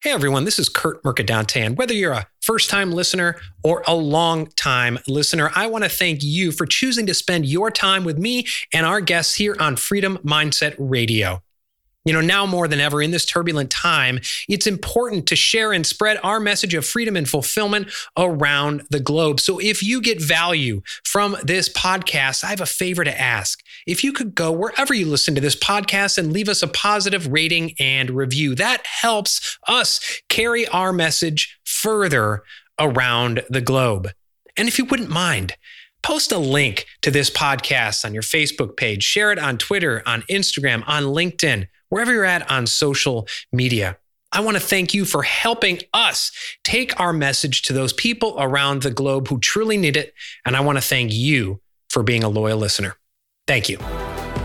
Hey everyone, this is Kurt Mercadante, and whether you're a first time listener or a long time listener, I want to thank you for choosing to spend your time with me and our guests here on Freedom Mindset Radio. You know, now more than ever in this turbulent time, it's important to share and spread our message of freedom and fulfillment around the globe. So if you get value from this podcast, I have a favor to ask. If you could go wherever you listen to this podcast and leave us a positive rating and review, that helps us carry our message further around the globe. And if you wouldn't mind, post a link to this podcast on your Facebook page, share it on Twitter, on Instagram, on LinkedIn wherever you're at on social media. I want to thank you for helping us take our message to those people around the globe who truly need it. And I want to thank you for being a loyal listener. Thank you.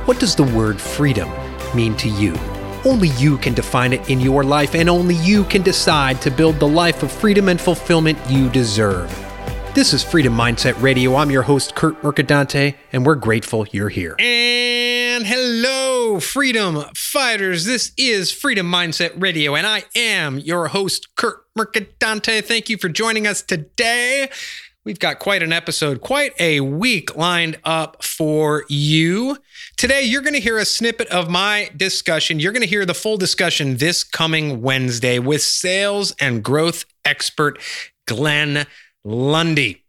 What does the word freedom mean to you? Only you can define it in your life, and only you can decide to build the life of freedom and fulfillment you deserve. This is Freedom Mindset Radio. I'm your host, Kurt Mercadante, and we're grateful you're here. And hello, freedom fighters. This is Freedom Mindset Radio, and I am your host, Kurt Mercadante. Thank you for joining us today. We've got quite an episode, quite a week lined up for you. Today, you're going to hear a snippet of my discussion. You're going to hear the full discussion this coming Wednesday with sales and growth expert Glenn Lundy.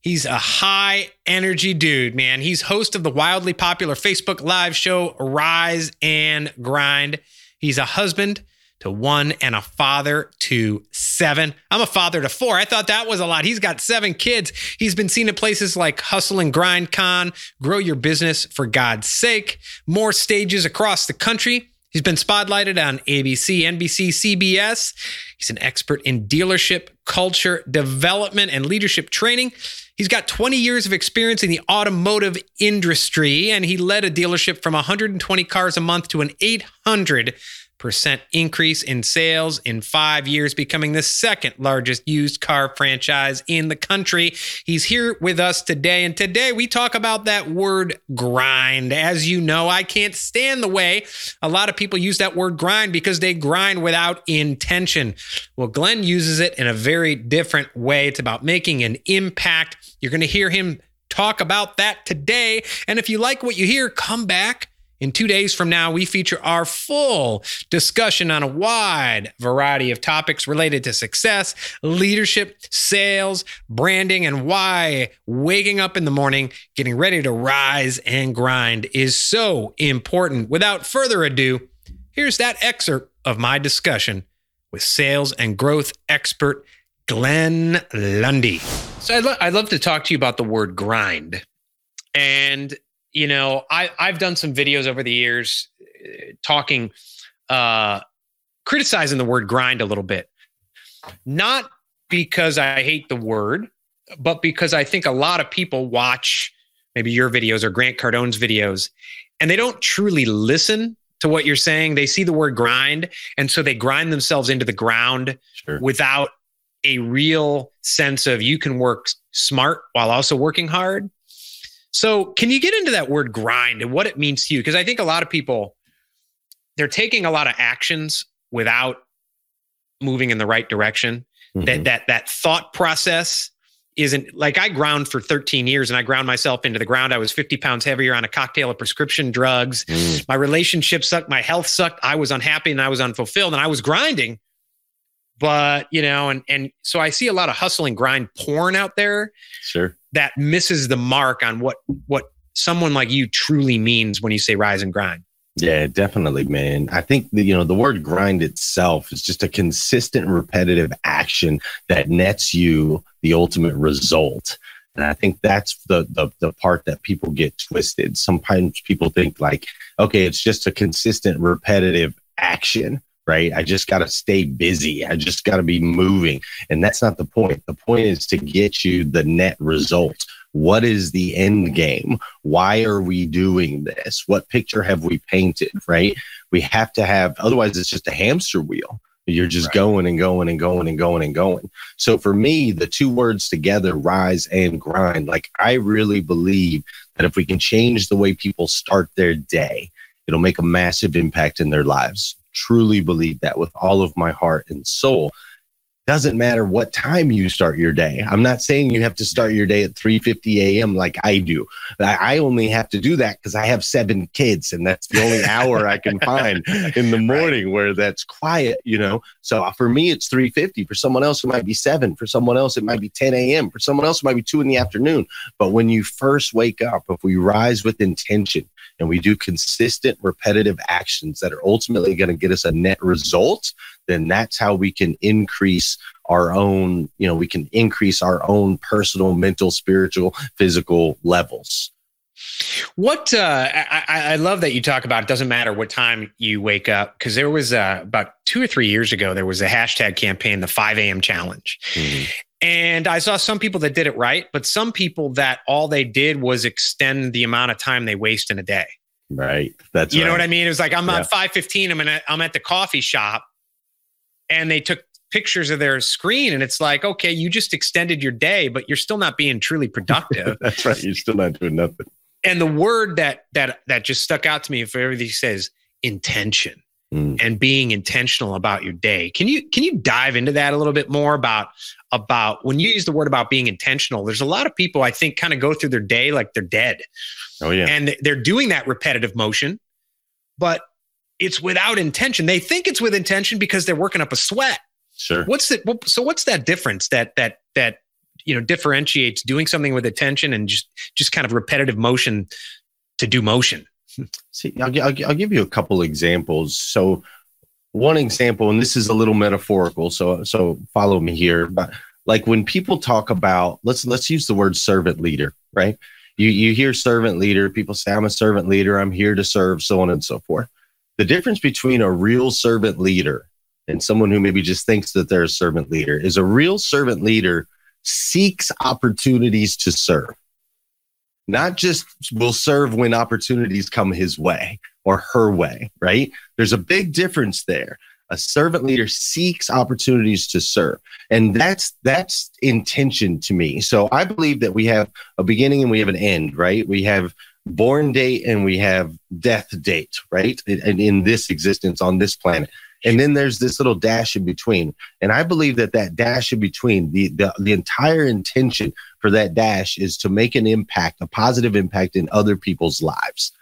He's a high energy dude, man. He's host of the wildly popular Facebook live show Rise and Grind. He's a husband to one and a father to seven. I'm a father to four. I thought that was a lot. He's got seven kids. He's been seen at places like Hustle and Grind Con, Grow Your Business for God's Sake, more stages across the country. He's been spotlighted on ABC, NBC, CBS. He's an expert in dealership, culture, development, and leadership training. He's got 20 years of experience in the automotive industry, and he led a dealership from 120 cars a month to an 800 percent increase in sales in five years, becoming the second largest used car franchise in the country. He's here with us today, and today we talk about that word grind. As you know, I can't stand the way a lot of people use that word grind because they grind without intention. Well, Glenn uses it in a very different way. It's about making an impact. You're going to hear him talk about that today. And if you like what you hear, come back in two days from now, we feature our full discussion on a wide variety of topics related to success, leadership, sales, branding, and why waking up in the morning, getting ready to rise and grind is so important. Without further ado, here's that excerpt of my discussion with sales and growth expert Glenn Lundy. So I'd, lo- I'd love to talk to you about the word grind. And you know, I I've done some videos over the years uh, talking, uh, criticizing the word grind a little bit, not because I hate the word, but because I think a lot of people watch maybe your videos or Grant Cardone's videos, and they don't truly listen to what you're saying. They see the word grind, and so they grind themselves into the ground sure. without a real sense of you can work smart while also working hard so, can you get into that word grind and what it means to you? Because I think a lot of people they're taking a lot of actions without moving in the right direction. Mm-hmm. That that that thought process isn't like I ground for 13 years and I ground myself into the ground. I was 50 pounds heavier on a cocktail of prescription drugs. Mm. My relationship sucked. My health sucked. I was unhappy and I was unfulfilled and I was grinding. But, you know, and, and so I see a lot of hustle and grind porn out there. Sure that misses the mark on what what someone like you truly means when you say rise and grind. Yeah, definitely, man. I think the, you know the word grind itself is just a consistent, repetitive action that nets you the ultimate result. And I think that's the, the the part that people get twisted. Sometimes people think like, okay, it's just a consistent, repetitive action right? I just got to stay busy. I just got to be moving. And that's not the point. The point is to get you the net result. What is the end game? Why are we doing this? What picture have we painted, right? We have to have, otherwise, it's just a hamster wheel. You're just right. going and going and going and going and going. So for me, the two words together, rise and grind, like I really believe that if we can change the way people start their day, it'll make a massive impact in their lives truly believe that with all of my heart and soul doesn't matter what time you start your day. I'm not saying you have to start your day at 3:50 a.m. like I do. I only have to do that because I have seven kids, and that's the only hour I can find in the morning right. where that's quiet. You know, so uh, for me it's 3:50. For someone else it might be seven. For someone else it might be 10 a.m. For someone else it might be two in the afternoon. But when you first wake up, if we rise with intention and we do consistent, repetitive actions that are ultimately going to get us a net result, then that's how we can increase our own, you know, we can increase our own personal, mental, spiritual, physical levels. What uh, I, I, love that you talk about. It doesn't matter what time you wake up because there was uh, about two or three years ago there was a hashtag campaign, the 5 a.m. challenge, mm-hmm. And I saw some people that did it right, but some people that all they did was extend the amount of time they waste in a day. Right. That's you right. know what I mean. It was like I'm yeah. at 5:15. I'm at I'm at the coffee shop, and they took pictures of their screen and it's like okay you just extended your day but you're still not being truly productive that's right you're still not doing nothing and the word that that that just stuck out to me for everything says intention mm. and being intentional about your day can you can you dive into that a little bit more about about when you use the word about being intentional there's a lot of people i think kind of go through their day like they're dead oh yeah and they're doing that repetitive motion but it's without intention. They think it's with intention because they're working up a sweat. Sure. What's the so what's that difference that that that you know differentiates doing something with attention and just just kind of repetitive motion to do motion? See, I'll, I'll, I'll give you a couple examples. So one example, and this is a little metaphorical, so so follow me here. But like when people talk about let's let's use the word servant leader, right? You you hear servant leader, people say I'm a servant leader, I'm here to serve, so on and so forth. The difference between a real servant leader and someone who maybe just thinks that they're a servant leader is a real servant leader seeks opportunities to serve. Not just will serve when opportunities come his way or her way, right? There's a big difference there. A servant leader seeks opportunities to serve. And that's that's intention to me. So I believe that we have a beginning and we have an end, right? We have born date and we have death date, right? And in this existence on this planet. And then there's this little dash in between. And I believe that that dash in between, the, the, the entire intention for that dash is to make an impact, a positive impact in other people's lives.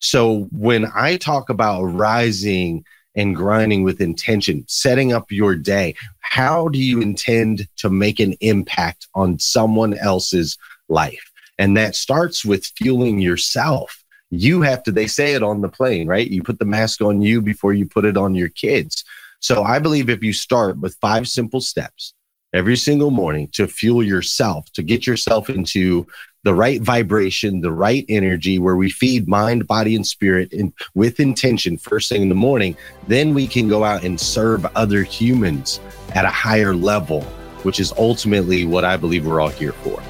So when I talk about rising and grinding with intention, setting up your day, how do you intend to make an impact on someone else's life? And that starts with fueling yourself. You have to, they say it on the plane, right? You put the mask on you before you put it on your kids. So I believe if you start with five simple steps every single morning to fuel yourself, to get yourself into the right vibration, the right energy where we feed mind, body, and spirit in, with intention first thing in the morning, then we can go out and serve other humans at a higher level, which is ultimately what I believe we're all here for.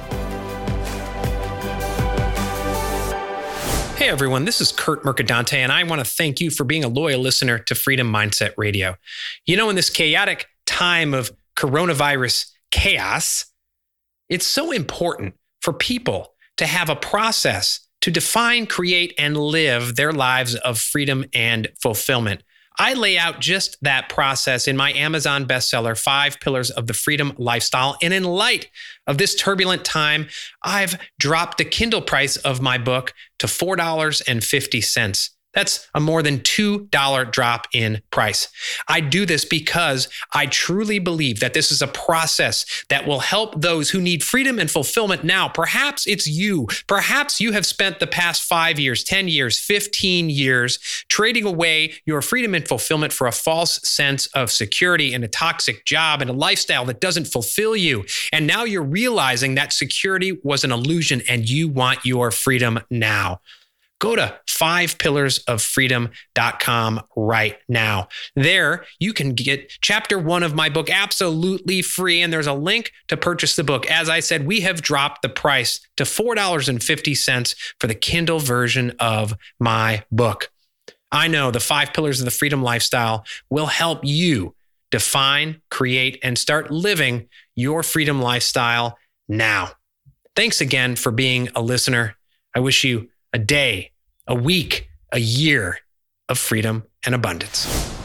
Hey everyone, this is Kurt Mercadante, and I want to thank you for being a loyal listener to Freedom Mindset Radio. You know, in this chaotic time of coronavirus chaos, it's so important for people to have a process to define, create, and live their lives of freedom and fulfillment. I lay out just that process in my Amazon bestseller, Five Pillars of the Freedom Lifestyle. And in light of this turbulent time, I've dropped the Kindle price of my book to $4.50. That's a more than $2 drop in price. I do this because I truly believe that this is a process that will help those who need freedom and fulfillment now. Perhaps it's you. Perhaps you have spent the past five years, 10 years, 15 years trading away your freedom and fulfillment for a false sense of security and a toxic job and a lifestyle that doesn't fulfill you. And now you're realizing that security was an illusion and you want your freedom now go to fivepillarsoffreedom.com right now. There, you can get chapter one of my book absolutely free, and there's a link to purchase the book. As I said, we have dropped the price to $4.50 for the Kindle version of my book. I know the five pillars of the freedom lifestyle will help you define, create, and start living your freedom lifestyle now. Thanks again for being a listener. I wish you a day, a week, a year of freedom and abundance.